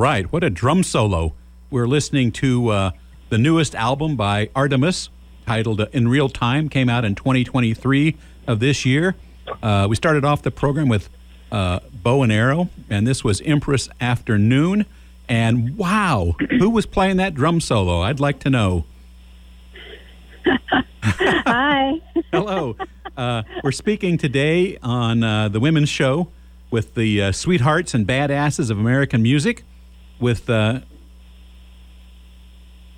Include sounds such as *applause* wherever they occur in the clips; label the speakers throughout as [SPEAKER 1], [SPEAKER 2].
[SPEAKER 1] right. What a drum solo. We're listening to uh, the newest album by Artemis titled uh, In Real Time, came out in 2023 of this year. Uh, we started off the program with uh, Bow and Arrow, and this was Empress Afternoon. And wow, who was playing that drum solo? I'd like to know. *laughs*
[SPEAKER 2] Hi. *laughs*
[SPEAKER 1] Hello. Uh, we're speaking today on uh, the Women's Show with the uh, sweethearts and badasses of American music with uh,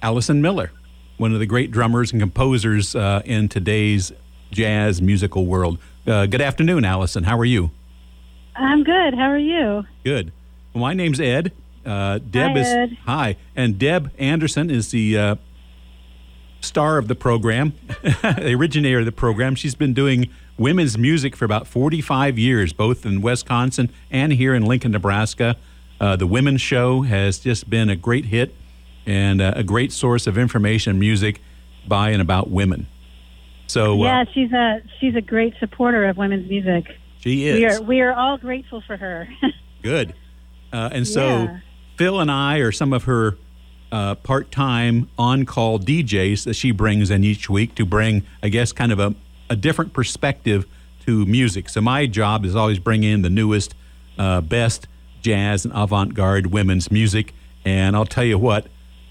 [SPEAKER 1] Allison Miller, one of the great drummers and composers uh, in today's jazz musical world. Uh, good afternoon, Allison. How are you?
[SPEAKER 2] I'm good. How are you?
[SPEAKER 1] Good. Well, my name's Ed. Uh, Deb
[SPEAKER 2] Hi,
[SPEAKER 1] is
[SPEAKER 2] Ed.
[SPEAKER 1] hi, and Deb Anderson is the uh, star of the program, *laughs* the originator of the program. She's been doing women's music for about 45 years, both in Wisconsin and here in Lincoln, Nebraska. Uh, the Women's Show has just been a great hit and uh, a great source of information music by and about women. So uh,
[SPEAKER 2] yeah, she's a she's a great supporter of women's music.
[SPEAKER 1] she is
[SPEAKER 2] We are we are all grateful for her. *laughs*
[SPEAKER 1] good. Uh, and so
[SPEAKER 2] Yeah.
[SPEAKER 1] Phil and I are some of her uh, part-time on-call DJs that she brings in each week to bring, I guess, kind of a, a different perspective to music. So my job is always bring in the newest, uh, best jazz and avant-garde women's music. And I'll tell you what,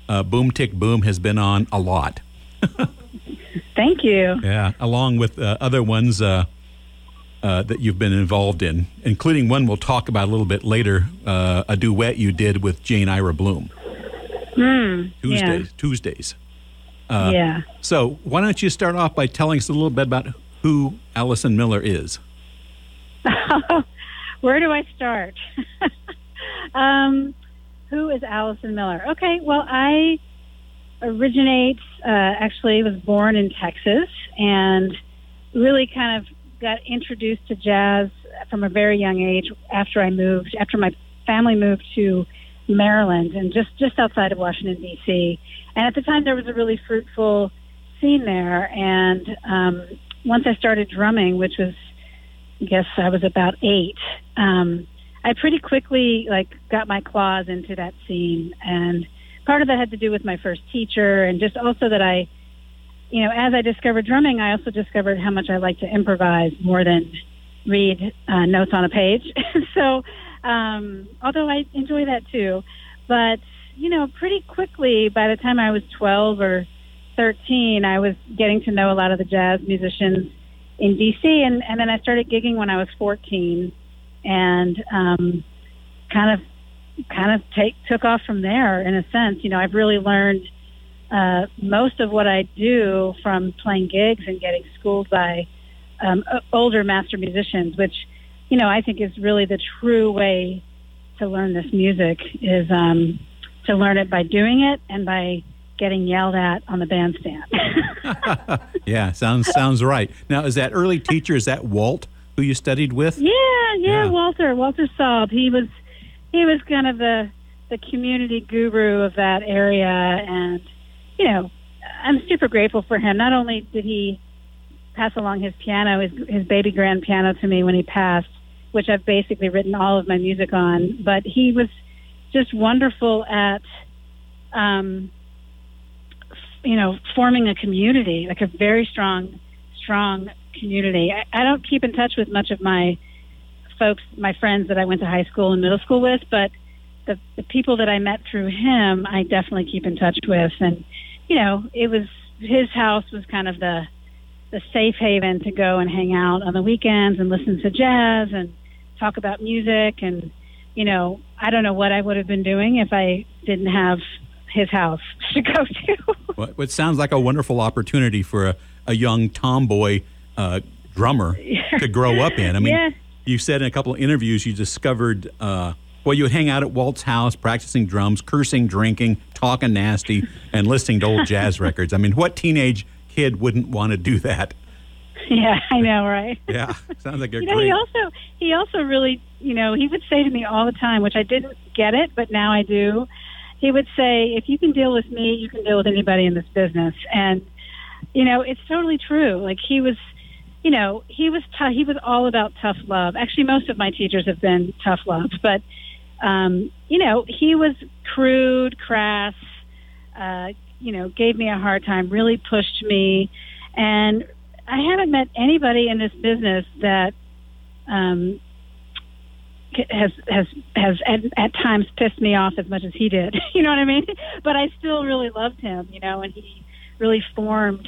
[SPEAKER 1] uh, Boom Tick Boom has been on a lot. *laughs*
[SPEAKER 2] Thank you.
[SPEAKER 1] Yeah, along with uh, other ones uh, uh, that you've been involved in, including one we'll talk about a little bit later, uh, a duet you did with Jane Ira Bloom.
[SPEAKER 2] Hmm.
[SPEAKER 1] Tuesdays. Tuesdays. Uh,
[SPEAKER 2] yeah.
[SPEAKER 1] So why don't you start off by telling us a little bit about who Allison Miller is? *laughs*
[SPEAKER 2] Where do I start? *laughs* um, who is Allison Miller? Okay, well, I originate, uh, actually, was born in Texas and really kind of got introduced to jazz from a very young age after I moved, after my family moved to Maryland and just, just outside of Washington, D.C. And at the time, there was a really fruitful scene there. And um, once I started drumming, which was guess I was about eight. Um, I pretty quickly like got my claws into that scene, and part of that had to do with my first teacher, and just also that I, you know, as I discovered drumming, I also discovered how much I like to improvise more than read uh, notes on a page. *laughs* so, um, although I enjoy that too, but you know, pretty quickly by the time I was twelve or thirteen, I was getting to know a lot of the jazz musicians in DC, and and then I started gigging when I was 14, and um, kind of kind of take took off from there in a sense. You know, I've really learned uh, most of what I do from playing gigs and getting schooled by um, older master musicians, which you know I think is really the true way to learn this music is um, to learn it by doing it and by getting yelled at on the bandstand. *laughs*
[SPEAKER 1] Yeah, sounds sounds right. Now, is that early teacher? Is that Walt who you studied with?
[SPEAKER 2] Yeah, yeah,
[SPEAKER 1] Yeah.
[SPEAKER 2] Walter, Walter Saab. He was he was kind of the the community guru of that area and you know, I'm super grateful for him. Not only did he pass along his piano, his his baby grand piano to me when he passed, which I've basically written all of my music on, but he was just wonderful at um you know, forming a community, like a very strong strong community. I, I don't keep in touch with much of my folks, my friends that I went to high school and middle school with, but the, the people that I met through him, I definitely keep in touch with. And, you know, it was his house was kind of the, the safe haven to go and hang out on the weekends and listen to jazz and talk about music. And, you know, I don't know what I would have been doing if I didn't have his house *laughs* to go to.
[SPEAKER 1] What, what sounds like a wonderful opportunity for a, a young tomboy uh, drummer to grow up in. I mean,
[SPEAKER 2] Yeah.
[SPEAKER 1] you said in a couple of interviews you discovered, uh, well, you would hang out at Walt's house practicing drums, cursing, drinking, talking nasty, and listening to old jazz *laughs* records. I mean, what teenage kid wouldn't want to do that?
[SPEAKER 2] yeah, I know, right? *laughs*
[SPEAKER 1] Yeah, sounds like a
[SPEAKER 2] You know,
[SPEAKER 1] great.
[SPEAKER 2] he also he also really, you know, he would say to me all the time, which I didn't get it, but now I do. He would say, "If you can deal with me, you can deal with anybody in this business." And you know, it's totally true. Like he was, you know, he was t- he was all about tough love. Actually, most of my teachers have been tough love, but um, you know, he was crude, crass, uh, you know, gave me a hard time, really pushed me. And I haven't met anybody in this business that um, has has has at, at times pissed me off as much as he did. *laughs* you know what I mean? But I still really loved him, you know, and he really formed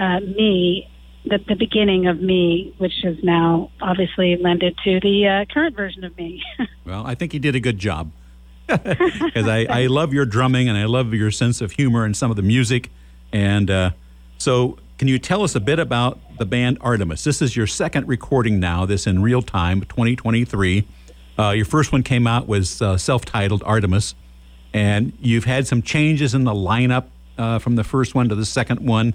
[SPEAKER 2] uh, me, the, the beginning of me, which has now obviously lended to the uh, current version of me. *laughs*
[SPEAKER 1] well, I think he did a good job *laughs* because I, I love your drumming and I love your sense of humor and some of the music. And uh, so, can you tell us a bit about the band Artemis? This is your second recording now, this in real time, 2023. Uh, your first one came out was uh, self-titled Artemis, and you've had some changes in the lineup uh, from the first one to the second one.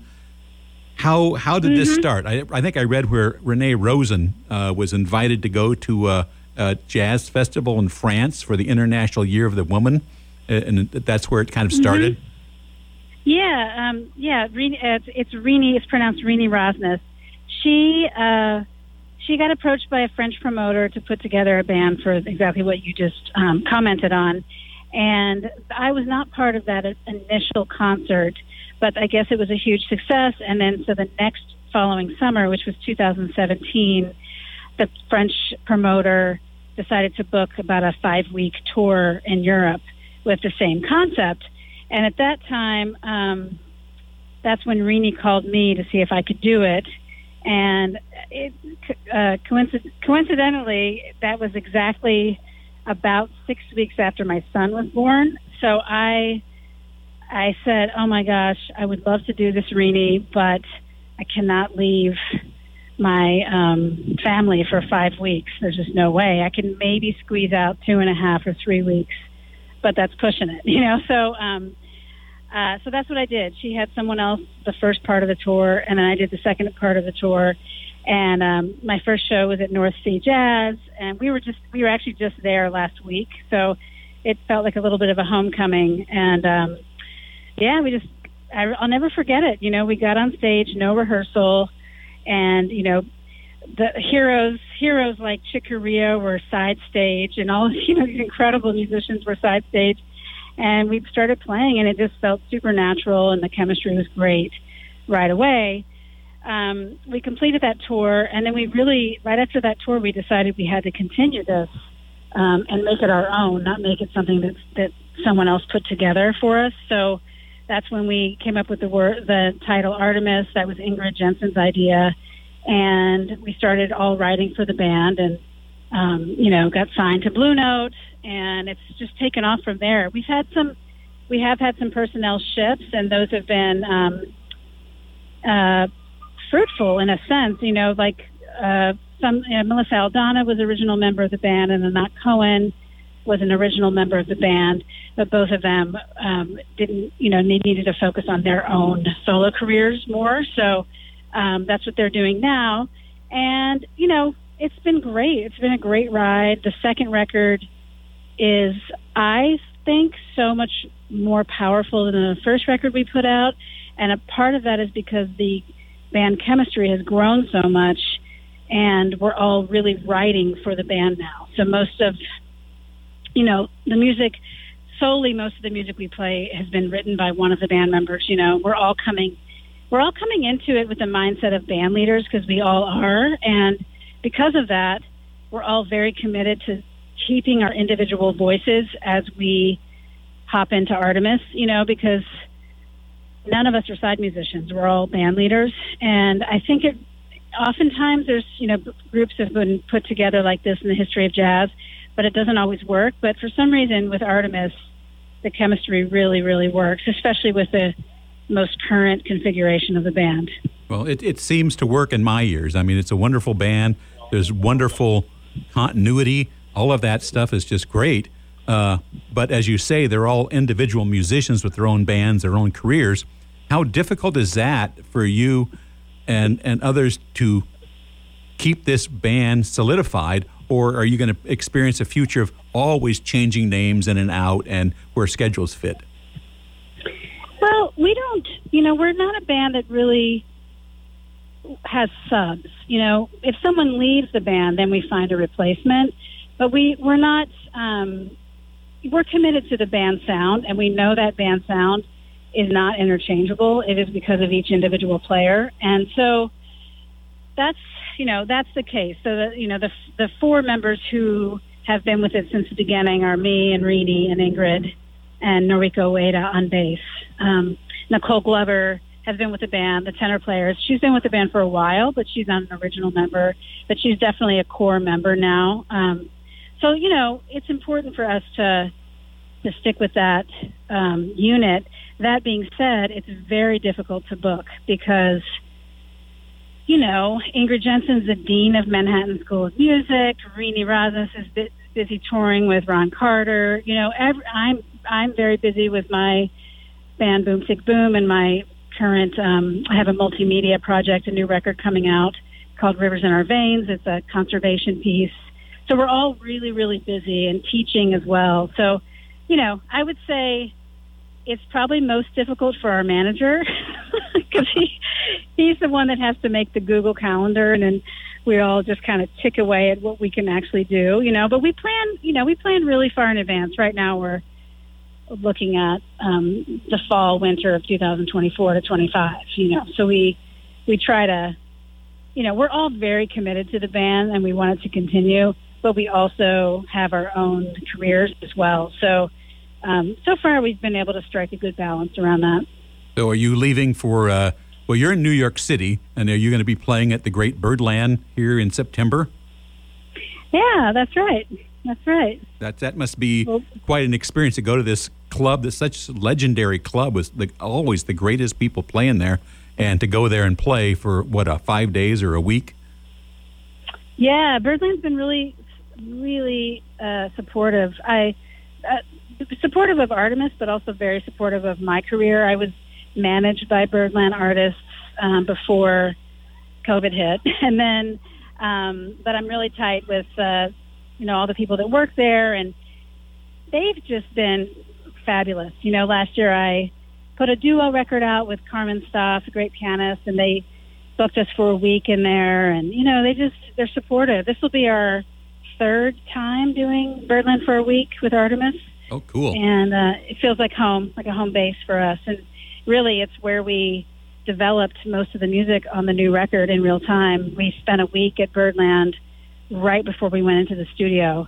[SPEAKER 1] How how did mm-hmm. this start? I, I think I read where Renee Rosen uh, was invited to go to a, a, jazz festival in France for the International Year of the Woman, uh, and that's where it kind of mm-hmm. started. Mm-hmm.
[SPEAKER 2] Yeah, um, yeah. It's, it's Rini. It's pronounced Rini Rosnes. She uh, she got approached by a French promoter to put together a band for exactly what you just um, commented on. And I was not part of that initial concert, but I guess it was a huge success. And then, so the next following summer, which was 2017, the French promoter decided to book about a five week tour in Europe with the same concept. And at that time, um, that's when Rini called me to see if I could do it and it, uh, coincidentally, coincidentally, that was exactly about six weeks after my son was born. So I, I said, "Oh my gosh, I would love to do this, Rini, but I cannot leave my um, family for five weeks. There's just no way. I can maybe squeeze out two and a half or three weeks, but that's pushing it, *laughs* you know." So um, uh, so that's what I did. She had someone else the first part of the tour, and then I did the second part of the tour. And um, my first show was at North Sea Jazz, and we were just we were actually just there last week, so it felt like a little bit of a homecoming. And um, yeah, we just I, I'll never forget it. You know, we got on stage, no rehearsal, and you know, the heroes heroes like Chick Corea were side stage, and all *laughs* you know these incredible musicians were side stage and we started playing, and it just felt supernatural, and the chemistry was great right away. Um, we completed that tour, and then we really, right after that tour, we decided we had to continue this um, and make it our own, not make it something that that someone else put together for us. So that's when we came up with the word, the title Artemis. That was Ingrid Jensen's idea, and we started all writing for the band, and um, you know, got signed to Blue Note, and it's just taken off from there. We've had some, we have had some personnel shifts, and those have been um, uh, fruitful in a sense. You know, like uh, some you know, Melissa Aldana was original member of the band, and Anat Cohen was an original member of the band, but both of them um, didn't, you know, they needed to focus on their own solo careers more. So um, that's what they're doing now. And you know, it's been great. It's been a great ride. The second record is, I think, so much more powerful than the first record we put out. And a part of that is because the band chemistry has grown so much and we're all really writing for the band now. So most of, you know, the music, solely most of the music we play has been written by one of the band members. You know, we're all coming, we're all coming into it with the mindset of band leaders because we all are. And because of that, we're all very committed to keeping our individual voices as we hop into Artemis, you know, because none of us are side musicians. We're all band leaders. And I think it oftentimes there's, you know, groups have been put together like this in the history of jazz, but it doesn't always work. But for some reason with Artemis, the chemistry really, really works, especially with the most current configuration of the band.
[SPEAKER 1] Well, it, it seems to work in my ears. I mean, it's a wonderful band. There's wonderful continuity all of that stuff is just great. Uh, but as you say, they're all individual musicians with their own bands, their own careers. How difficult is that for you and and others to keep this band solidified, or are you going to experience a future of always changing names in and out and where schedules fit?
[SPEAKER 2] Well, we don't. You know, we're not a band that really has subs. You know, if someone leaves the band, then we find a replacement but we we're not. Um, we're committed to the band sound, and we know that band sound is not interchangeable. It is because of each individual player, and so that's you know that's the case. So you know the the four members who have been with it since the beginning are me and Rini and Ingrid and Noriko Ueda on bass. Um, Nicole Glover has been with the band, the tenor players. She's been with the band for a while, but she's not an original member. But she's definitely a core member now. Um, so you know, it's important for us to to stick with that um, unit. That being said, it's very difficult to book because you know, Ingrid Jensen's the dean of Manhattan School of Music. Rini Rosnes is busy touring with Ron Carter. You know, every, I'm I'm very busy with my band Boom Tick Boom and my current. Um, I have a multimedia project, a new record coming out called Rivers in Our Veins. It's a conservation piece. So we're all really, really busy and teaching as well. So, you know, I would say it's probably most difficult for our manager *laughs* because he he's the one that has to make the Google Calendar, and then we all just kind of tick away at what we can actually do, you know. But we plan, you know, we plan really far in advance. Right now, we're looking at um, the fall winter of 2024 to 25. You know, so we we try to, you know, we're all very committed to the band, and we want it to continue. But we also have our own careers as well. So um, so far, we've been able to strike a good balance around that.
[SPEAKER 1] So, are you leaving for? Uh, well, you're in New York City, and are you going to be playing at the Great Birdland here in September?
[SPEAKER 2] Yeah, that's right. That's right.
[SPEAKER 1] That that must be well, quite an experience to go to this club, this such legendary club with the, always the greatest people playing there, and to go there and play for what a five days or a week.
[SPEAKER 2] Yeah, Birdland's been really, really uh, supportive. I uh, supportive of Artemis, but also very supportive of my career. I was managed by Birdland artists um, before COVID hit, *laughs* and then, um, but I'm really tight with, uh, you know, all the people that work there, and they've just been fabulous. You know, last year I put a duo record out with Carmen Staff, a great pianist, and they booked us for a week in there, and you know, they just they're supportive. This will be our third time doing Birdland for a week with Artemis.
[SPEAKER 1] Oh, cool.
[SPEAKER 2] And uh, it feels like home, like a home base for us. And really, it's where we developed most of the music on the new record in real time. We spent a week at Birdland right before we went into the studio.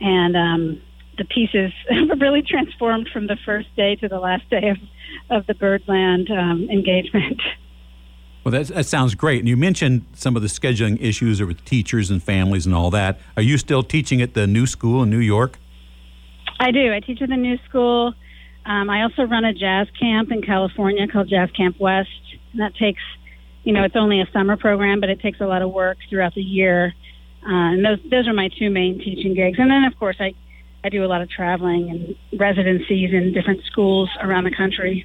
[SPEAKER 2] And um, the pieces *laughs* were really transformed from the first day to the last day of, of the Birdland um, engagement. *laughs*
[SPEAKER 1] Well, that, that sounds great. And you mentioned some of the scheduling issues with teachers and families and all that. Are you still teaching at the new school in New York?
[SPEAKER 2] I do. I teach at the new school. Um, I also run a jazz camp in California called Jazz Camp West. And that takes, you know, it's only a summer program, but it takes a lot of work throughout the year. Uh, and those those are my two main teaching gigs. And then, of course, I I do a lot of traveling and residencies in different schools around the country.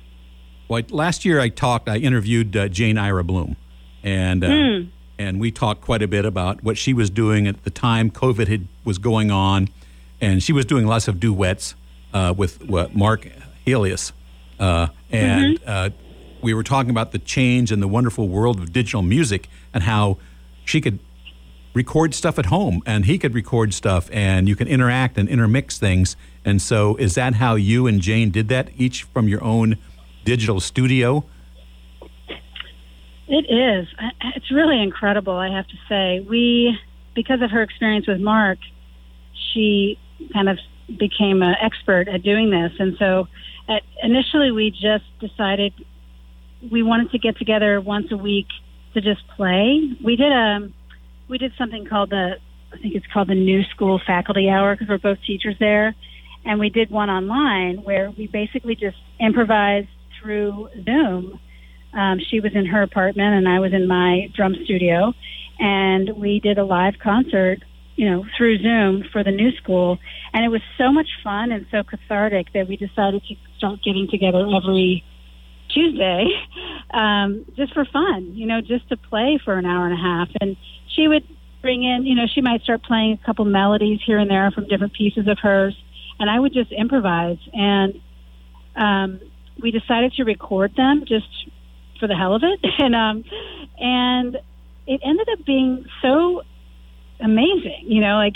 [SPEAKER 1] Well, last year I talked. I interviewed uh, Jane Ira Bloom, and uh, mm. and we talked quite a bit about what she was doing at the time COVID had, was going on and she was doing lots of duets uh, with what, Mark Helias, uh, and mm-hmm. uh, we were talking about the change in the wonderful world of digital music and how she could record stuff at home and he could record stuff and you can interact and intermix things. And so, is that how you and Jane did that, each from your own digital studio?
[SPEAKER 2] It is. It's really incredible, I have to say. We, because of her experience with Mark, she kind of became an expert at doing this. And so at, initially we just decided we wanted to get together once a week to just play. We did a we did something called the I think it's called the New School Faculty Hour because we're both teachers there, and we did one online where we basically just improvised through Zoom. Um, she was in her apartment and I was in my drum studio, and we did a live concert you know, through Zoom for the new school. And it was so much fun and so cathartic that we decided to start getting together every Tuesday, *laughs* um, just for fun, you know, just to play for an hour and a half. And she would bring in, you know, she might start playing a couple melodies here and there from different pieces of hers. And I would just improvise. And um, we decided to record them just for the hell of it. *laughs* And, um, and it ended up being so amazing. You know, like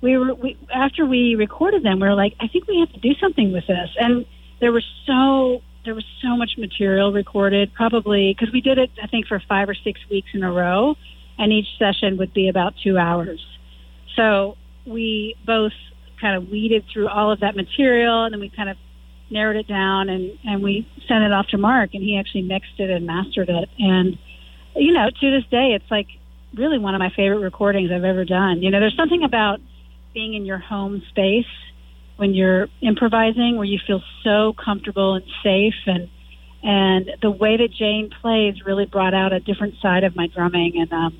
[SPEAKER 2] we were we, after we recorded them, we were like, I think we have to do something with this. And there was so there was so much material recorded, probably because we did it, I think, for five or six weeks in a row, and each session would be about two hours. So we both kind of weeded through all of that material, and then we kind of narrowed it down, and and we sent it off to Mark, and he actually mixed it and mastered it. And you know, to this day, it's like really one of my favorite recordings I've ever done. You know, there's something about being in your home space when you're improvising where you feel so comfortable and safe and and the way that Jane plays really brought out a different side of my drumming and um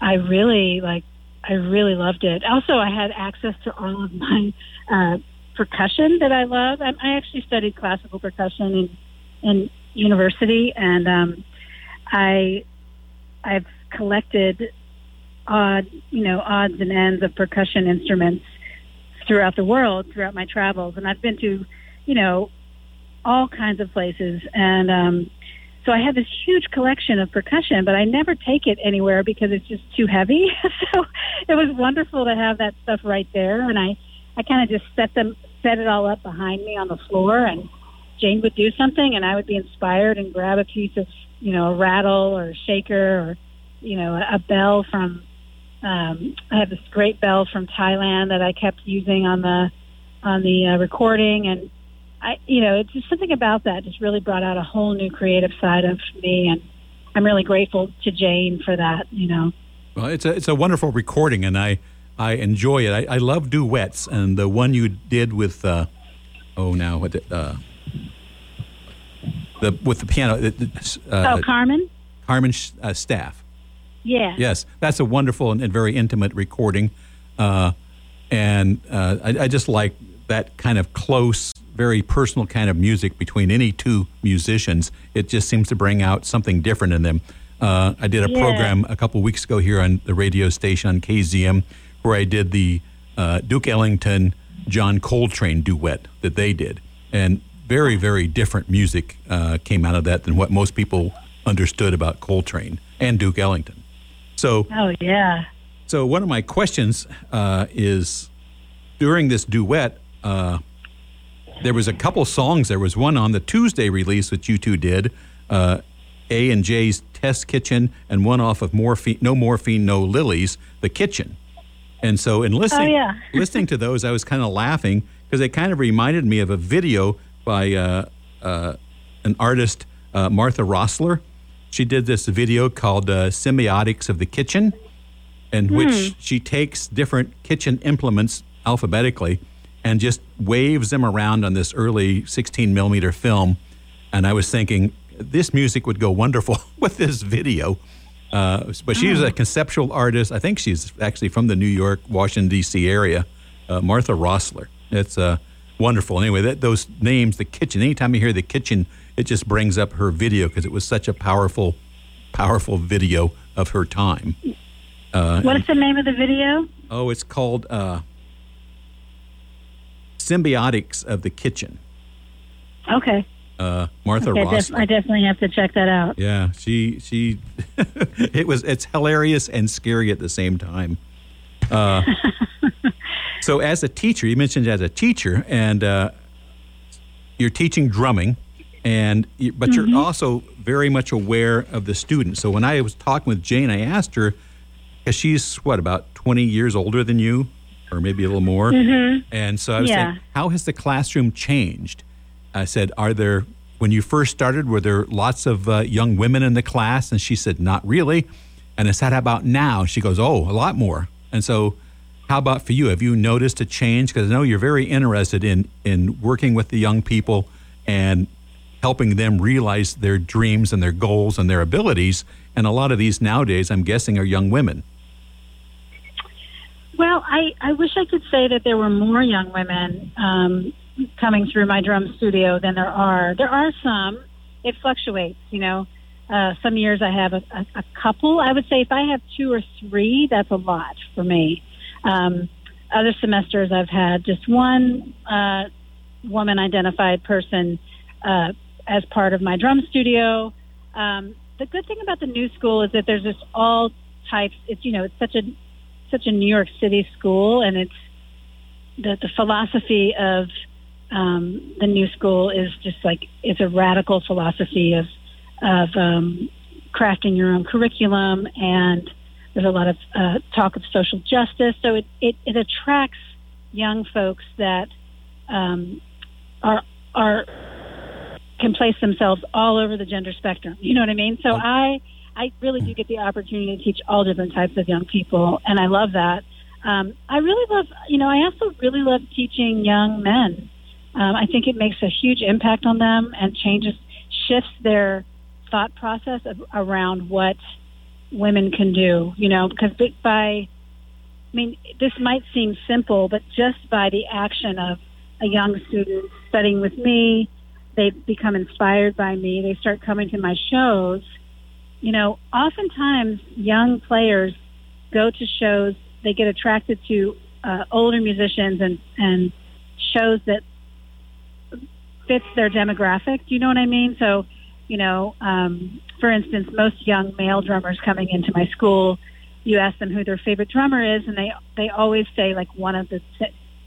[SPEAKER 2] I really like I really loved it. Also I had access to all of my uh percussion that I love. I, I actually studied classical percussion in in university and um I I've collected odd, you know, odds and ends of percussion instruments throughout the world throughout my travels, and I've been to, you know, all kinds of places, and um, so I have this huge collection of percussion, but I never take it anywhere because it's just too heavy. *laughs* so it was wonderful to have that stuff right there, and I, I kind of just set them, set it all up behind me on the floor, and Jane would do something, and I would be inspired and grab a piece of, you know, a rattle or a shaker or, you know, a, bell from um, I have this great bell from Thailand that I kept using on the on the uh, recording, and I, you know, it's just something about that just really brought out a whole new creative side of me, and I'm really grateful to Jane for that. You know.
[SPEAKER 1] Well, it's a it's a wonderful recording, and I I enjoy it. I, I love duets, and the one you did with uh, oh now what uh, the with the piano.
[SPEAKER 2] Uh, oh, Carmen.
[SPEAKER 1] Carmen uh, Staff.
[SPEAKER 2] Yeah.
[SPEAKER 1] Yes, that's a wonderful and, and very intimate recording, uh, and uh, I, I, just like that kind of close, very personal kind of music between any two musicians. It just seems to bring out something different in them. Uh, I did a yeah. program a couple weeks ago here on the radio station on KZUM where I did the uh, Duke Ellington John Coltrane duet that they did, and very very different music uh, came out of that than what most people understood about Coltrane and Duke Ellington. So,
[SPEAKER 2] oh yeah.
[SPEAKER 1] So one of my questions uh, is during this duet, uh, there was a couple songs. There was one on the Tuesday release that you two did, uh, A and J's Test Kitchen, and one off of Morphine, No Morphine, No Lilies, The Kitchen. And so, in listening,
[SPEAKER 2] oh, yeah. *laughs*
[SPEAKER 1] listening to those, I was kind of laughing because they kind of reminded me of a video by uh, uh, an artist, uh, Martha Rosler. she did this video called uh, Symbiotics of the Kitchen, in hmm. which she takes different kitchen implements alphabetically and just waves them around on this early 16 millimeter film. And I was thinking, this music would go wonderful *laughs* with this video. Uh, but she's a hmm. conceptual artist. I think she's actually from the New York, Washington, D.C. area. Uh, Martha Rosler. It's uh, wonderful. Anyway, that, those names, the kitchen, anytime you hear the kitchen, it just brings up her video because it was such a powerful, powerful video of her time.
[SPEAKER 2] Uh, what is the name of the video?
[SPEAKER 1] Oh, it's called uh, Symbiotics of the Kitchen.
[SPEAKER 2] Okay.
[SPEAKER 1] Uh, Martha
[SPEAKER 2] okay. Def- I definitely have to check that out.
[SPEAKER 1] Yeah, she she. *laughs* it was it's hilarious and scary at the same time. Uh, *laughs* so, as a teacher, you mentioned as a teacher, and uh, you're teaching drumming and but mm-hmm. you're also very much aware of the student. So when I was talking with Jane, I asked her, because she's what about 20 years older than you, or maybe a little more,
[SPEAKER 2] mm-hmm.
[SPEAKER 1] and so I was yeah. saying, how has the classroom changed? I said, are there when you first started, were there lots of uh, young women in the class? And she said, not really. And I said, how about now? She goes, oh, a lot more. And so, how about for you? Have you noticed a change? Because I know you're very interested in in working with the young people and helping them realize their dreams and their goals and their abilities. And a lot of these nowadays, I'm guessing, are young women.
[SPEAKER 2] Well, I, I wish I could say that there were more young women um, coming through my drum studio than there are. There are some. It fluctuates, you know. Uh, some years I have a, a, a couple. I would say if I have two or three, that's a lot for me. Um, other semesters I've had just one uh, woman identified person uh, as part of my drum studio. Um, the good thing about the new school is that there's just all types. It's you know it's such a such a New York City school, and it's the the philosophy of um, the new school is just like it's a radical philosophy of of um, crafting your own curriculum, and there's a lot of uh, talk of social justice. So it, it, it attracts young folks that um, are are can place themselves all over the gender spectrum. You know what I mean? So I I really do get the opportunity to teach all different types of young people, and I love that. Um, I really love, you know, I also really love teaching young men. Um, I think it makes a huge impact on them and changes, shifts their thought process of, around what women can do. You know, because by, I mean, this might seem simple, but just by the action of a young student studying with me, they become inspired by me. They start coming to my shows. You know, oftentimes young players go to shows. They get attracted to uh, older musicians and and shows that fits their demographic. Do you know what I mean? So, you know, um, for instance, most young male drummers coming into my school, you ask them who their favorite drummer is, and they they always say like one of the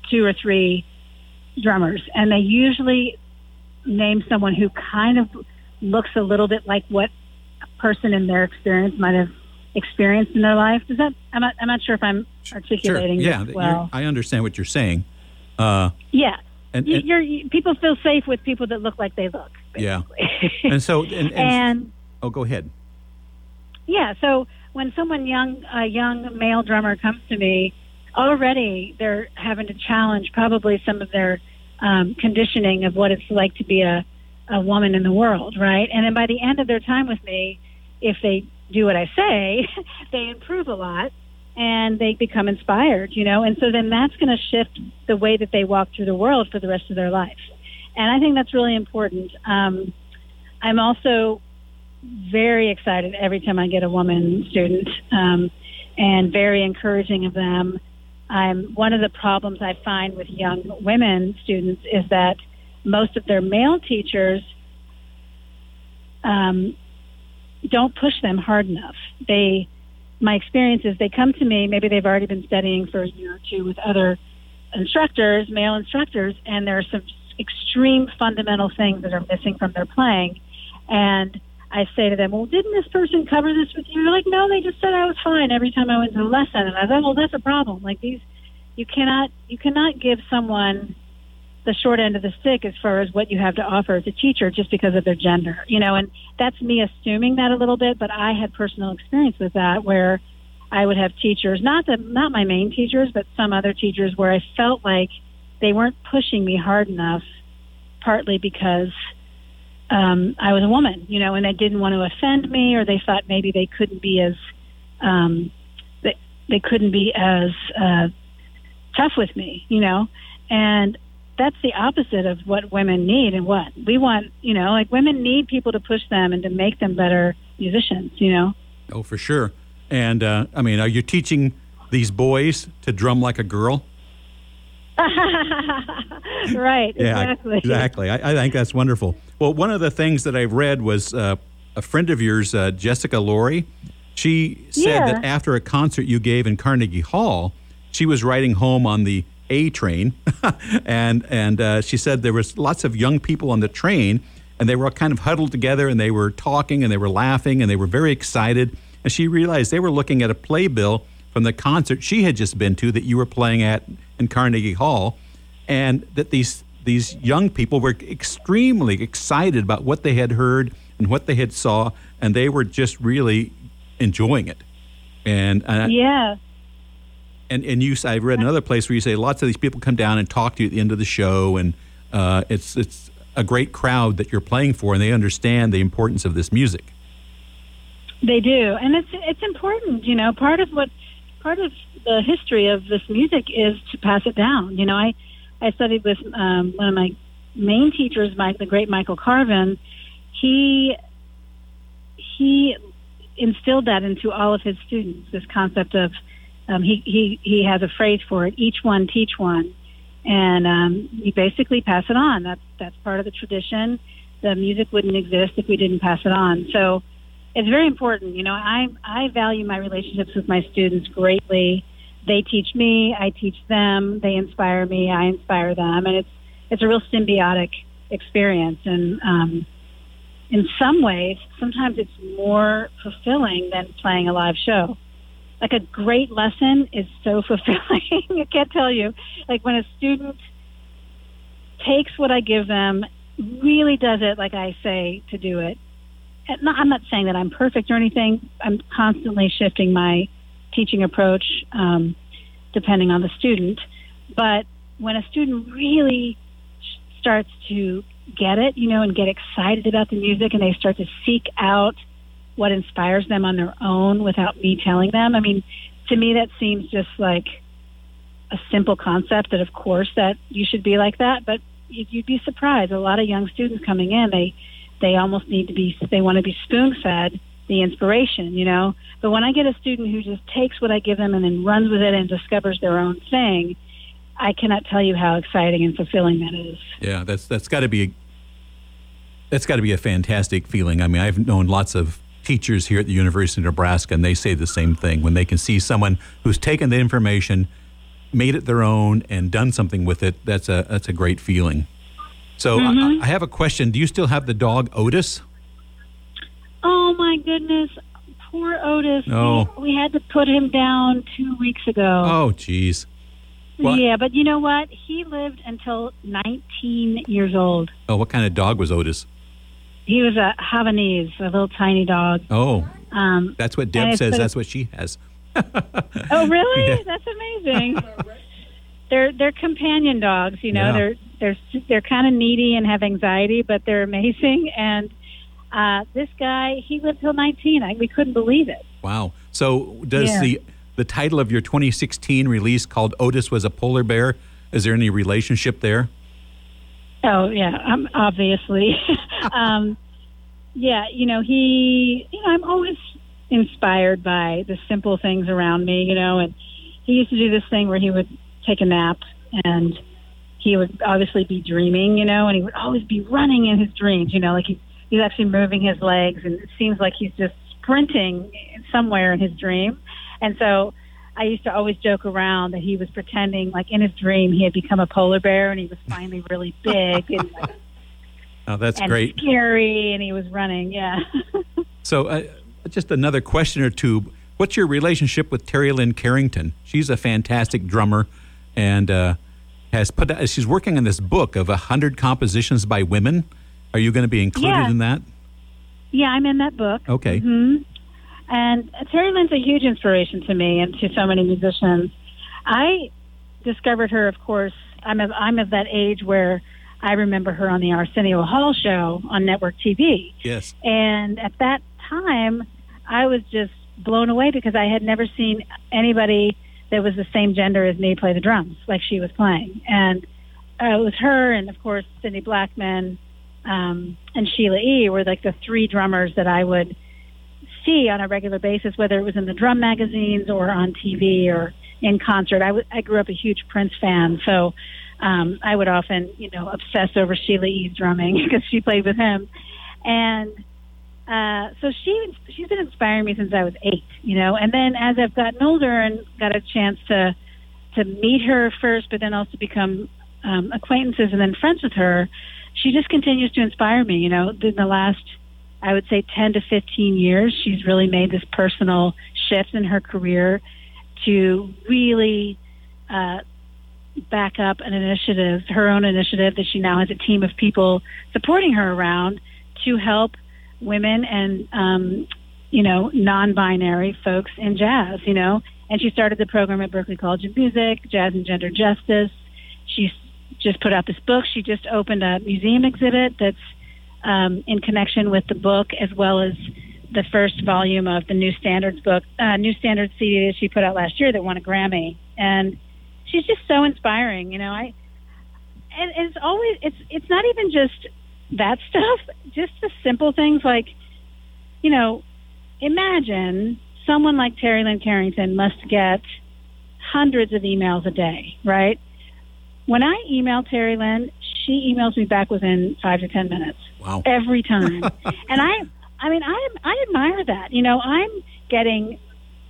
[SPEAKER 2] two or three drummers, and they usually name someone who kind of looks a little bit like what a person in their experience might have experienced in their life. Does that? I'm not. I'm not sure if I'm articulating.
[SPEAKER 1] Sure. Yeah.
[SPEAKER 2] well.
[SPEAKER 1] I understand what you're saying. Uh,
[SPEAKER 2] yeah.
[SPEAKER 1] And,
[SPEAKER 2] and you're, you, people feel safe with people that look like they look.
[SPEAKER 1] Basically. Yeah. *laughs* and so and, and, *laughs*
[SPEAKER 2] and
[SPEAKER 1] oh, go ahead.
[SPEAKER 2] Yeah. So when someone young, a young male drummer comes to me, already they're having to challenge probably some of their um, conditioning of what it's like to be a, a woman in the world, right? And then by the end of their time with me, if they do what I say, *laughs* they improve a lot and they become inspired, you know, and so then that's going to shift the way that they walk through the world for the rest of their life. And I think that's really important. Um, I'm also very excited every time I get a woman student um, and very encouraging of them. I'm one of the problems I find with young women students is that most of their male teachers um, don't push them hard enough. They my experience is they come to me, maybe they've already been studying for a year or two with other instructors, male instructors, and there are some extreme fundamental things that are missing from their playing. And I say to them, Well, didn't this person cover this with you? They're like, No, they just said I was fine every time I went to the lesson. And I thought, Well, that's a problem. Like these, you cannot, you cannot give someone the short end of the stick as far as what you have to offer as a teacher just because of their gender, you know, and that's me assuming that a little bit, but I had personal experience with that where I would have teachers, not the, not my main teachers, but some other teachers where I felt like they weren't pushing me hard enough, partly because um, I was a woman, you know, and they didn't want to offend me, or they thought maybe they couldn't be as um, they they couldn't be as uh, tough with me, you know, and that's the opposite of what women need and what we want you know like women need people to push them and to make them better musicians you know?
[SPEAKER 1] Oh for sure. And uh, i mean are you teaching these boys to drum like a girl? *laughs*
[SPEAKER 2] Right
[SPEAKER 1] yeah,
[SPEAKER 2] exactly.
[SPEAKER 1] exactly. I, I, think that's wonderful. Well one of the things that i've read was uh, a friend of yours uh, jessica laurie. She said
[SPEAKER 2] yeah.
[SPEAKER 1] that after a concert you gave in carnegie hall she was riding home on the a train, *laughs* and and uh, she said there was lots of young people on the train, and they were all kind of huddled together, and they were talking, and they were laughing, and they were very excited. And she realized they were looking at a playbill from the concert she had just been to that you were playing at in Carnegie Hall, and that these these young people were extremely excited about what they had heard and what they had saw, and they were just really enjoying it. And uh,
[SPEAKER 2] yeah,
[SPEAKER 1] and and you I've read another place where you say lots of these people come down and talk to you at the end of the show, and uh, it's it's a great crowd that you're playing for, and they understand the importance of this music.
[SPEAKER 2] They do, and it's it's important. You know, part of what part of the history of this music is to pass it down. You know, I I studied with um, one of my main teachers, Mike, the great Michael Carvin. He he instilled that into all of his students. This concept of um, he, he, he has a phrase for it, each one teach one. And um, you basically pass it on. That's, that's part of the tradition. The music wouldn't exist if we didn't pass it on. So it's very important. You know, I, I value my relationships with my students greatly. they teach me, I teach them, they inspire me, I inspire them, and it's it's a real symbiotic experience. And um, in some ways, sometimes it's more fulfilling than playing a live show. Like a great lesson is so *laughs* fulfilling. I can't tell you. Like when a student takes what I give them, really does it like I say to do it. And I'm not saying that I'm perfect or anything. I'm constantly shifting my teaching approach um, depending on the student. But when a student really starts to get it, you know, and get excited about the music and they start to seek out what inspires them on their own without me telling them, I mean, to me, that seems just like a simple concept that, of course, that you should be like that. But you'd be surprised. A lot of young students coming in, they they almost need to be they want to be spoon fed the inspiration, you know. But when I get a student who just takes what I give them and then runs with it and discovers their own thing, I cannot tell you how exciting and fulfilling that is.
[SPEAKER 1] Yeah, that's that's got to be a, that's got to be a fantastic feeling. I mean, I've known lots of teachers here at the University of Nebraska, and they say the same thing when they can see someone who's taken the information, made it their own, and done something with it. That's a that's a great feeling. So mm-hmm. I, I have a question. Do you still have the dog Otis?
[SPEAKER 2] Oh my goodness, poor Otis. Oh. We, we had to put him down two weeks ago.
[SPEAKER 1] Oh, jeez.
[SPEAKER 2] Yeah, but you know what? He lived until 19 years old.
[SPEAKER 1] Oh, what kind of dog was Otis?
[SPEAKER 2] He was a Havanese, a little tiny dog.
[SPEAKER 1] Oh, um, that's what Deb says. That's what she has. *laughs*
[SPEAKER 2] oh, really? Yeah. That's amazing. they're they're companion dogs. You know, yeah. they're they're they're kind of needy and have anxiety, but they're amazing. And uh, this guy, he lived till 19. I, we couldn't believe it.
[SPEAKER 1] Wow. So does yeah. the the title of your 2016 release called Otis was a polar bear? Is there any relationship there?
[SPEAKER 2] Oh yeah, um, obviously. *laughs* um, yeah, you know he. You know, I'm always inspired by the simple things around me. You know, and he used to do this thing where he would take a nap and he would obviously be dreaming. You know, and he would always be running in his dreams. You know, like he, he's actually moving his legs, and it seems like he's just sprinting somewhere in his dream. And so I used to always joke around that he was pretending, like in his dream, he had become a polar bear and he was finally really *laughs* big and,
[SPEAKER 1] oh, that's
[SPEAKER 2] and
[SPEAKER 1] great.
[SPEAKER 2] scary, and he was running. Yeah. *laughs*
[SPEAKER 1] so, uh, just another question or two. What's your relationship with Terri Lyne Carrington? She's a fantastic drummer, and uh, has put. She's working on this book of hundred compositions by women. Are you going to be included
[SPEAKER 2] yeah.
[SPEAKER 1] in that?
[SPEAKER 2] Yeah, I'm in that book.
[SPEAKER 1] Okay.
[SPEAKER 2] Mm-hmm. And Terri Lyne's a huge inspiration to me and to so many musicians. I discovered her, of course. I'm of, I'm of that age where I remember her on the Arsenio Hall show on network TV.
[SPEAKER 1] Yes.
[SPEAKER 2] And at that time, I was just blown away because I had never seen anybody that was the same gender as me play the drums like she was playing. And uh, it was her, and of course, Cindy Blackman um, and Sheila E. were like the three drummers that I would see on a regular basis, whether it was in the drum magazines or on TV or in concert. I, w- I grew up a huge Prince fan, so um, I would often, you know, obsess over Sheila E.'s drumming because *laughs* she played with him, and uh, so she she's been inspiring me since I was eight, you know. And then as I've gotten older and got a chance to to meet her first, but then also become um, acquaintances and then friends with her, she just continues to inspire me. You know, in the last I would say 10 to 15 years, she's really made this personal shift in her career to really uh, back up an initiative, her own initiative that she now has a team of people supporting her around to help women and, um, you know, non binary folks in jazz, you know. And she started the program at Berklee College of Music, Jazz and Gender Justice. She's just put out this book. She just opened a museum exhibit that's um, in connection with the book, as well as the first volume of the New Standards book, uh, New Standards CD that she put out last year that won a Grammy. And she's just so inspiring. You know, I and it's always it's it's not even just that stuff, *laughs* just the simple things like, you know, imagine someone like Terri Lyne Carrington must get hundreds of emails a day, right? When I email Terri Lyne, she emails me back within five to ten minutes.
[SPEAKER 1] Wow.
[SPEAKER 2] Every time. *laughs* and I I mean I I admire that. You know, I'm getting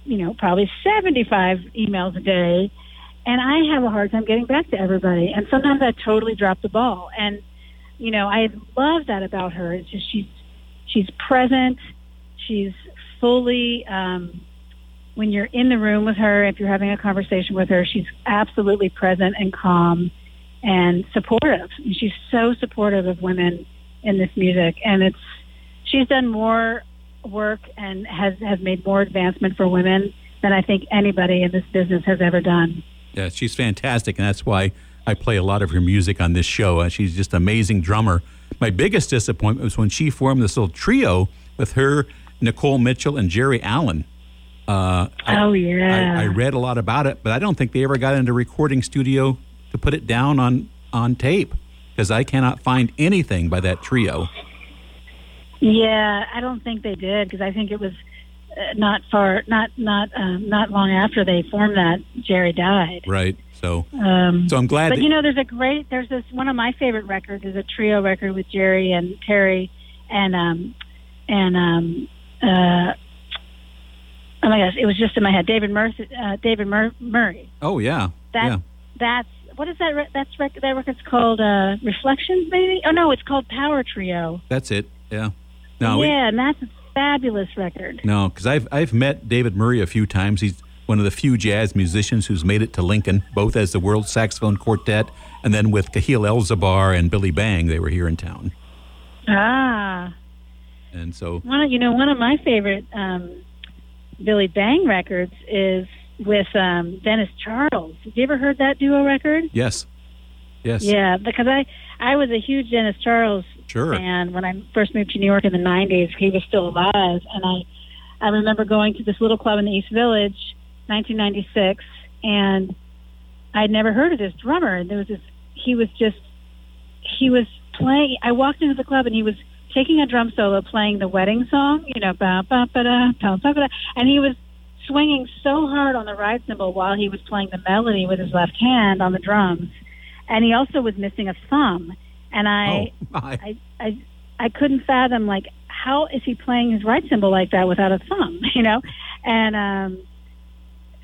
[SPEAKER 2] you know, probably 75 emails a day. And I have a hard time getting back to everybody. And sometimes I totally drop the ball. And, you know, I love that about her. It's just she's, she's present. She's fully, um, when you're in the room with her, if you're having a conversation with her, she's absolutely present and calm and supportive. She's so supportive of women in this music. And it's, she's done more work and has has made more advancement for women than I think anybody in this business has ever done.
[SPEAKER 1] Yeah, she's fantastic, and that's why I play a lot of her music on this show. Uh, she's just an amazing drummer. My biggest disappointment was when she formed this little trio with her, Nicole Mitchell, and Geri Allen.
[SPEAKER 2] Uh, oh yeah,
[SPEAKER 1] I, I, read a lot about it, but I don't think they ever got into recording studio to put it down on on tape because I cannot find anything by that trio.
[SPEAKER 2] Yeah, I don't think they did because I think it was uh, not far, not not um, not long after they formed that Geri died.
[SPEAKER 1] Right. So, um, so I'm glad.
[SPEAKER 2] But you know, there's a great. There's this one of my favorite records is a trio record with Geri and Terri and um and um uh oh my gosh, it was just in my head. David Mur- uh, David Mur- Murray.
[SPEAKER 1] Oh yeah.
[SPEAKER 2] That
[SPEAKER 1] yeah.
[SPEAKER 2] that's what is that? Re- that's rec- that record's called uh, Reflections, maybe. Oh no, it's called Power Trio.
[SPEAKER 1] That's it. Yeah.
[SPEAKER 2] No, yeah, we, and that's a fabulous record.
[SPEAKER 1] No, because I've I've met David Murray a few times. He's one of the few jazz musicians who's made it to Lincoln, both as the World Saxophone Quartet and then with Kahil El'Zabar and Billy Bang. They were here in town.
[SPEAKER 2] Ah.
[SPEAKER 1] And so,
[SPEAKER 2] one of, you know, one of my favorite um, Billy Bang records is with um, Dennis Charles. Have you ever heard that duo record?
[SPEAKER 1] Yes. Yes.
[SPEAKER 2] Yeah, because I I was a huge Dennis Charles
[SPEAKER 1] Sure.
[SPEAKER 2] And when I first moved to New York in the 90s, he was still alive. And I, I remember going to this little club in the East Village, 1996, and I'd never heard of this drummer. And there was this, he was just, he was playing. I walked into the club and he was taking a drum solo, playing the wedding song, you know, ba ba ba da, ba ba da, and he was swinging so hard on the ride cymbal while he was playing the melody with his left hand on the drums. And he also was missing a thumb and I, oh, I, I, I couldn't fathom like how is he playing his right cymbal like that without a thumb, *laughs* you know? And um,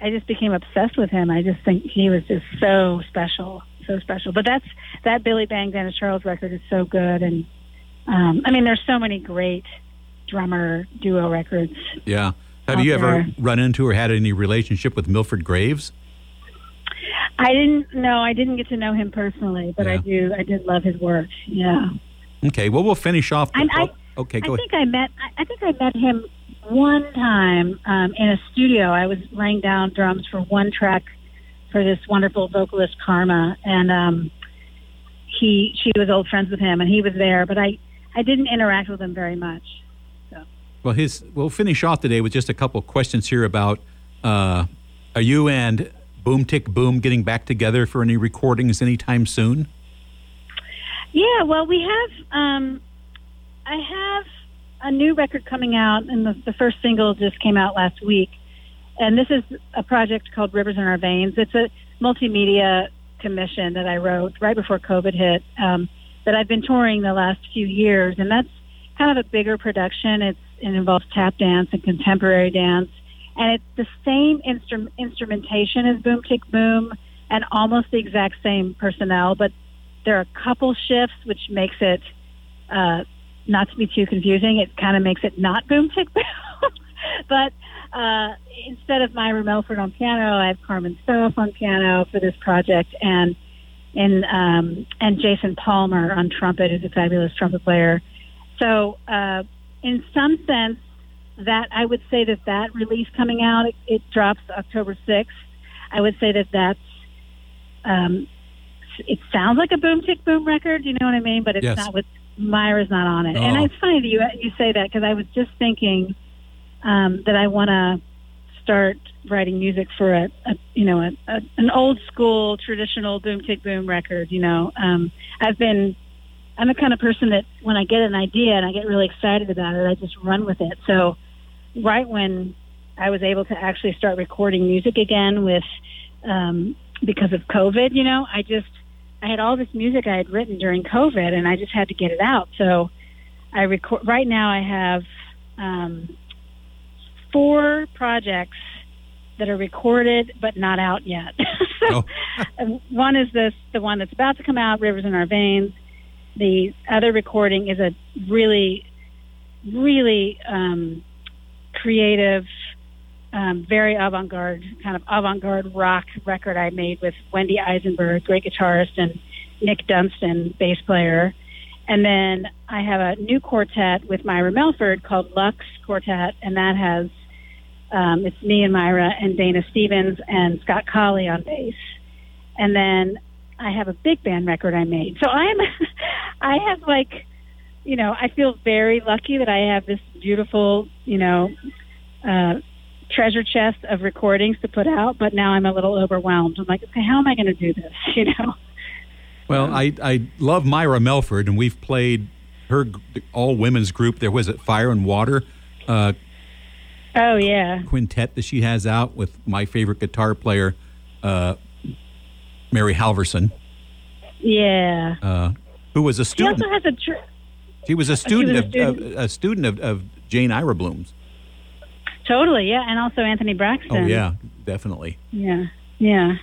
[SPEAKER 2] I just became obsessed with him. I just think he was just so special, so special. But that's that Billy Bang Dennis Charles record is so good, and um, I mean, there's so many great drummer duo records.
[SPEAKER 1] Yeah. Have you ever run into or had any relationship with Milford Graves?
[SPEAKER 2] I didn't know. I didn't get to know him personally, but yeah. I do. I did love his work. Yeah.
[SPEAKER 1] Okay. Well, we'll finish off.
[SPEAKER 2] The, I,
[SPEAKER 1] okay. Go
[SPEAKER 2] I think I met. I think I met him one time um, in a studio. I was laying down drums for one track for this wonderful vocalist Karma, and um, he she was old friends with him, and he was there, but I I didn't interact with him very much.
[SPEAKER 1] Well, his we'll finish off today with just a couple questions here about uh, are you and Boom Tick Boom getting back together for any recordings anytime soon?
[SPEAKER 2] Yeah, well, we have. Um, I have a new record coming out, and the, the first single just came out last week. And this is a project called Rivers in Our Veins. It's a multimedia commission that I wrote right before COVID hit um, that I've been touring the last few years, and that's kind of a bigger production. It's it involves tap dance and contemporary dance and it's the same instru- instrumentation as Boom Tick Boom and almost the exact same personnel, but there are a couple shifts which makes it uh, not to be too confusing. It kind of makes it not Boom Tick Boom, *laughs* but uh, instead of Myra Melford on piano, I have Carmen Staaf on piano for this project, and and um, and Jason Palmer on trumpet, who's a fabulous trumpet player. So, uh, in some sense, that I would say that that release coming out it, it drops October sixth. I would say that that's um, it sounds like a boom tick boom record. You know what I mean? But it's
[SPEAKER 1] yes.
[SPEAKER 2] not with Myra's not on it.
[SPEAKER 1] Oh.
[SPEAKER 2] And it's funny that you you say that because I was just thinking um, that I want to start writing music for a, a you know a, a, an old school traditional boom tick boom record. You know, um, I've been I'm the kind of person that when I get an idea and I get really excited about it, I just run with it. So, right when I was able to actually start recording music again with, um, because of COVID, you know, I just, I had all this music I had written during COVID and I just had to get it out. So, I record, right now I have, um, four projects that are recorded but not out yet. so *laughs*
[SPEAKER 1] Oh. *laughs*
[SPEAKER 2] one is this, the one that's about to come out, Rivers in Our Veins. The other recording is a really, really um, creative, um, very avant-garde, kind of avant-garde rock record I made with Wendy Eisenberg, great guitarist, and Nick Dunston, bass player. And then I have a new quartet with Myra Melford called Lux Quartet, and that has um, it's me and Myra and Dayna Stephens and Scott Colley on bass. And then I have a big band record I made. So I'm, *laughs* I have like, you know, I feel very lucky that I have this beautiful, you know, uh, treasure chest of recordings to put out. But now I'm a little overwhelmed. I'm like, okay, how am I going to do this? *laughs* You know.
[SPEAKER 1] Well, I, I love Myra Melford, and we've played her all women's group. There was it Fire and Water uh,
[SPEAKER 2] Oh yeah.
[SPEAKER 1] quintet that she has out with my favorite guitar player, uh, Mary Halvorson,
[SPEAKER 2] Yeah.
[SPEAKER 1] uh, who was a
[SPEAKER 2] She
[SPEAKER 1] student.
[SPEAKER 2] also has a. Tr-
[SPEAKER 1] She was a student,
[SPEAKER 2] a
[SPEAKER 1] of,
[SPEAKER 2] student.
[SPEAKER 1] Of, a student of, of Jane Ira Bloom's.
[SPEAKER 2] totally, yeah, and also Anthony Braxton.
[SPEAKER 1] Oh yeah, definitely.
[SPEAKER 2] Yeah. Yeah.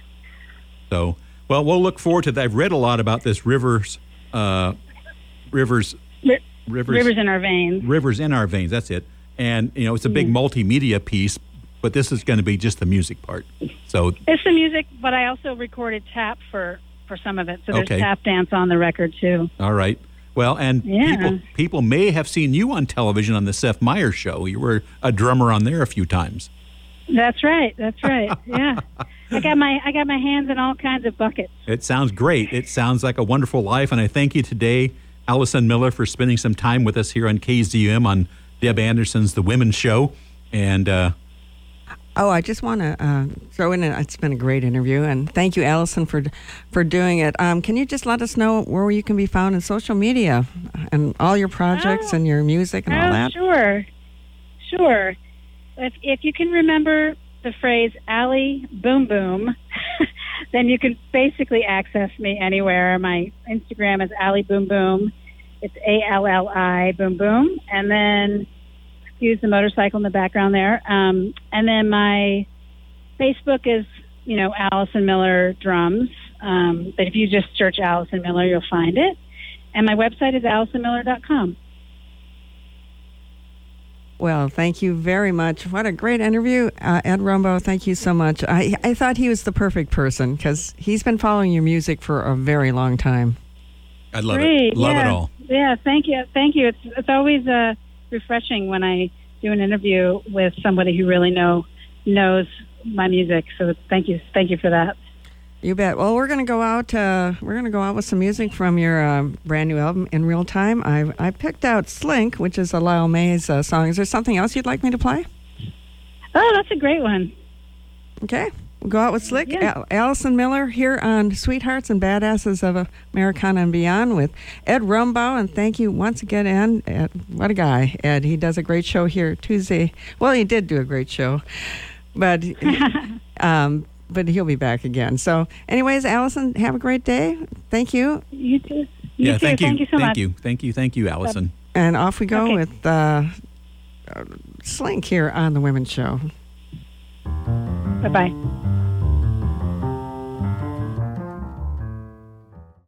[SPEAKER 1] So, well, we'll look forward to that. I've read a lot about this rivers, uh, rivers, rivers,
[SPEAKER 2] Rivers in our veins.
[SPEAKER 1] rivers in our veins. That's it. And you know, it's a big multimedia piece, but this is going to be just the music part. So,
[SPEAKER 2] It's the music, but I also recorded tap for for some of it. So there's
[SPEAKER 1] Okay.
[SPEAKER 2] tap dance on the record too.
[SPEAKER 1] all right. Well, and
[SPEAKER 2] Yeah.
[SPEAKER 1] people people may have seen you on television on the Seth Meyers show. You were a drummer on there a few times.
[SPEAKER 2] That's right. That's right. *laughs* Yeah. I got my I got my hands in all kinds of buckets.
[SPEAKER 1] It sounds great. It sounds like a wonderful life. And I thank you today, Allison Miller, for spending some time with us here on KZUM on Deb Anderson's The Women's Show. And uh,
[SPEAKER 3] Oh, I just want to uh, throw in. A, it's been a great interview, and thank you, Allison, for for doing it. Um, can you just let us know where you can be found in social media and all your projects
[SPEAKER 2] Oh.
[SPEAKER 3] and your music and all
[SPEAKER 2] oh,
[SPEAKER 3] that?
[SPEAKER 2] sure, sure. If if you can remember the phrase "Allie Boom Boom," *laughs* then you can basically access me anywhere. My Instagram is Allie Boom Boom. It's A L L I Boom Boom, and then excuse the motorcycle in the background there. Um, and then my Facebook is you know Allison Miller Drums. Um, but if you just search Allison Miller, you'll find it. And my website is AllisonMiller.com.
[SPEAKER 3] Well, thank you very much. What a great interview, uh, Ed Rumbaugh. Thank you so much. I I thought he was the perfect person because he's been following your music for a very long time.
[SPEAKER 1] I love
[SPEAKER 2] Great.
[SPEAKER 1] it. Love
[SPEAKER 2] yeah.
[SPEAKER 1] it all.
[SPEAKER 2] Yeah, thank you. Thank you. It's it's always uh, refreshing when I do an interview with somebody who really know knows my music. So thank you. Thank you for that.
[SPEAKER 3] You bet. Well, we're going to go out. Uh, we're going to go out with some music from your uh, brand new album, In Real Time. I I picked out Slink, which is a Lyle Mays uh, song. Is there something else you'd like me to play?
[SPEAKER 2] Oh, that's a great one.
[SPEAKER 3] Okay. We'll go out with Slick.
[SPEAKER 2] Yeah.
[SPEAKER 3] Al- Allison Miller here on Sweethearts and Badasses of Americana and Beyond with Ed Rumbaugh. And thank you once again, Ed. Ed. What a guy, Ed. He does a great show here Tuesday. Well, he did do a great show, but *laughs* um, but he'll be back again. So, anyways, Allison, have a great day. Thank you.
[SPEAKER 2] You too. You
[SPEAKER 1] yeah,
[SPEAKER 2] too.
[SPEAKER 1] thank you.
[SPEAKER 2] Thank you so
[SPEAKER 1] thank
[SPEAKER 2] much.
[SPEAKER 1] you. Thank you. Thank you, Allison.
[SPEAKER 3] And off we go
[SPEAKER 2] Okay.
[SPEAKER 3] with uh, uh, Slink here on The Women's Show.
[SPEAKER 2] 拜拜。